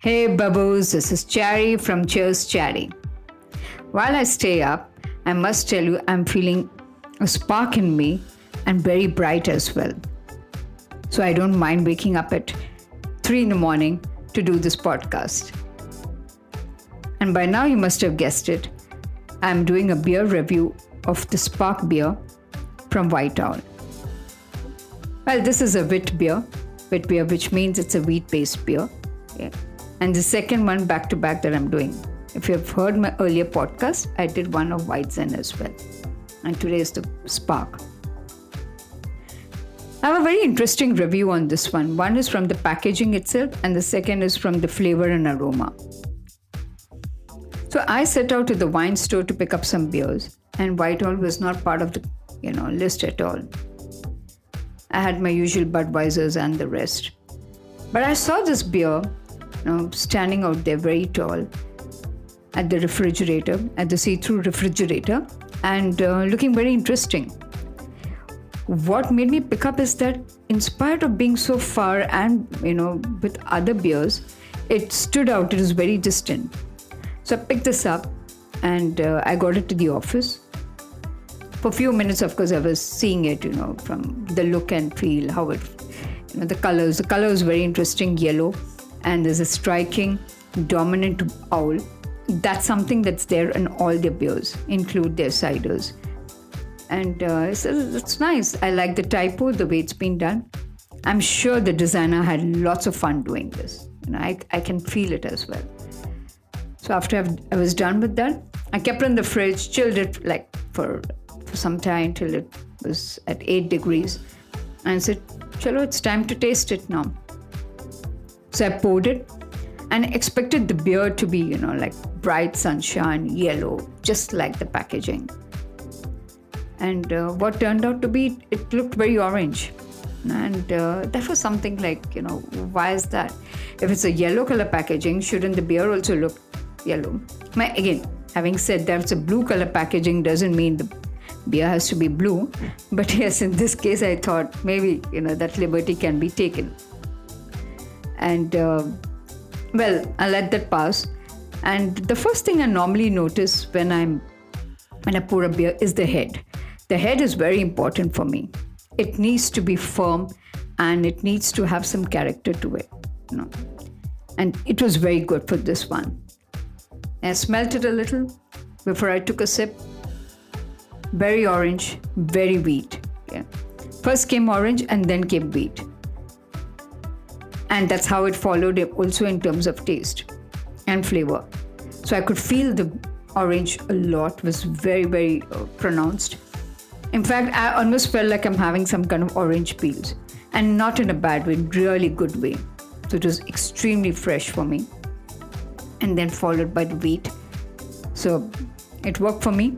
Hey Babos, this is Cherry from Cheers Cherry. While I stay up, I must tell you I'm feeling a spark in me and very bright as well. So I don't mind waking up at 3 in the morning to do this podcast. And by now you must have guessed it. I'm doing a beer review of the Spark beer from White Owl. Well, this is a wit beer, wit beer, which means it's a wheat based beer. Yeah and the second one back to back that I'm doing. If you have heard my earlier podcast, I did one of White Weizen as well. And today is the Spark. I have a very interesting review on this one. One is from the packaging itself, and the second is from the flavor and aroma. So I set out to the wine store to pick up some beers, and White Owl was not part of the you know list at all. I had my usual Budweisers and the rest. But I saw this beer you know, standing out there very tall at the refrigerator, at the see through refrigerator, and uh, looking very interesting. What made me pick up is that, in spite of being so far and you know, with other beers, it stood out, it was very distant. So I picked this up and uh, I got it to the office. For a few minutes, of course, I was seeing it, you know, from the look and feel, how it, you know, the colors. The color is very interesting, yellow and there's a striking dominant owl. That's something that's there in all their beers, include their ciders. And uh, it's, it's nice. I like the typo, the way it's been done. I'm sure the designer had lots of fun doing this. Know, I, I can feel it as well. So after I've, i was done with that, I kept it in the fridge, chilled it like for some time till it was at 8 degrees. And I said, Chalo, it's time to taste it now. So I poured it and expected the beer to be, you know, like bright sunshine, yellow, just like the packaging. And uh, what turned out to be, it looked very orange. And uh, that was something like, you know, why is that? If it's a yellow color packaging, shouldn't the beer also look yellow? My, again, having said that, it's a blue color packaging doesn't mean the beer has to be blue. But yes, in this case, I thought maybe, you know, that liberty can be taken. And uh, well i let that pass. And the first thing i normally notice when i'm when i pour a beer is the head. The head is very important for me. It needs to be firm and it needs to have some character to it you know. And it was very good for this one. I smelt it a little before i took a sip very orange very wheat. Yeah. First came orange and then came wheat. And that's how it followed also in terms of taste and flavor. So i could feel the orange a lot was very very uh, pronounced. In fact i almost felt like i'm having some kind of orange peels and not in a bad way really good way. So it was extremely fresh for me. And then followed by the wheat. So it worked for me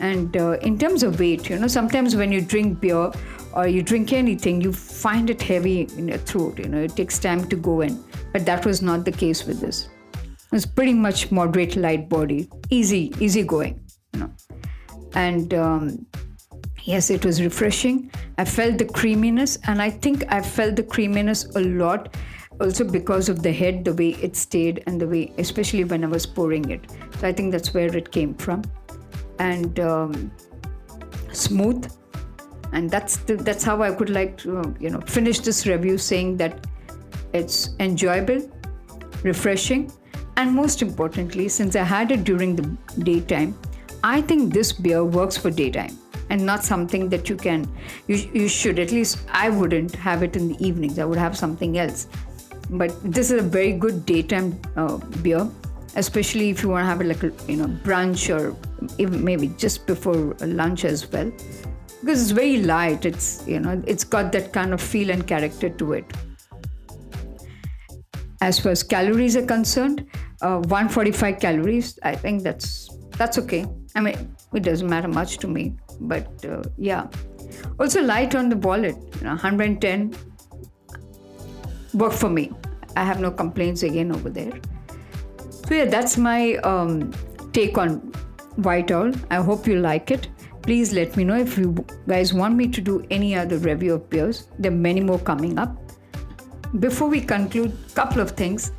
and uh, in terms of weight you know sometimes when you drink beer or you drink anything, you find it heavy in your throat. You know, it takes time to go in. But that was not the case with this. It's pretty much moderate light body, easy, easy going. You know, and um, yes, it was refreshing. I felt the creaminess, and I think I felt the creaminess a lot also because of the head, the way it stayed, and the way, especially when I was pouring it. So I think that's where it came from. And um, smooth, and that's the, that's how I could like to you know finish this review saying that it's enjoyable, refreshing, and most importantly, since I had it during the daytime, I think this beer works for daytime and not something that you can you, you should at least I wouldn't have it in the evenings. I would have something else. But this is a very good daytime uh, beer, especially if you want to have a you know brunch or maybe just before lunch as well. Because it's very light it's you know it's got that kind of feel and character to it. As far as calories are concerned uh, 145 calories i think that's that's okay. I mean it doesn't matter much to me but uh, yeah. Also light on the wallet you know 110 work for me. I have no complaints again over there so yeah that's my um, take on white owl i hope you like it please let me know if you guys want me to do any other review of beers. There are many more coming up. before we conclude, couple of things.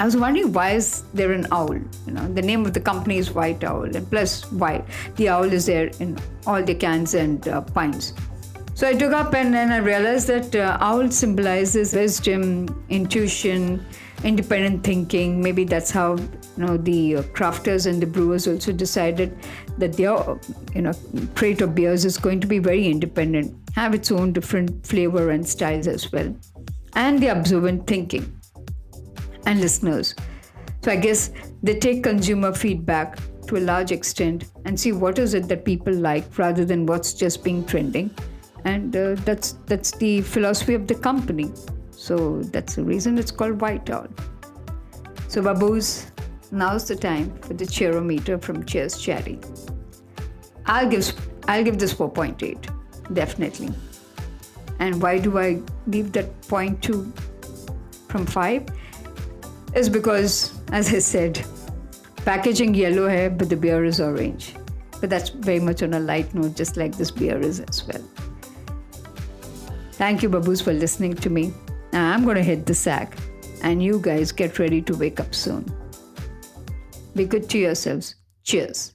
I was wondering why is there an owl? You know, the name of the company is White Owl, and plus white. The owl is there in all the cans and uh, pines. So I took up and then I realized that uh, owl symbolizes wisdom, intuition, independent thinking. Maybe that's how you know the uh, crafters and the brewers also decided that their you know crate of beers is going to be very independent, have its own different flavor and styles as well, and the observant thinking and listeners. So I guess they take consumer feedback to a large extent and see what is it that people like rather than what's just being trending and uh, that's that's the philosophy of the company so that's the reason it's called white owl. So babus now's the time for the cheerometer from cheers chatty i'll give i'll give this 4.8 definitely. And why do i leave that point two from five? Is because as i said packaging yellow hair but the beer is orange. But that's very much on a light note just like this beer is as well. Thank you, Babus, for listening to me. Now I'm going to hit the sack, and you guys get ready to wake up soon. Be good to yourselves. Cheers.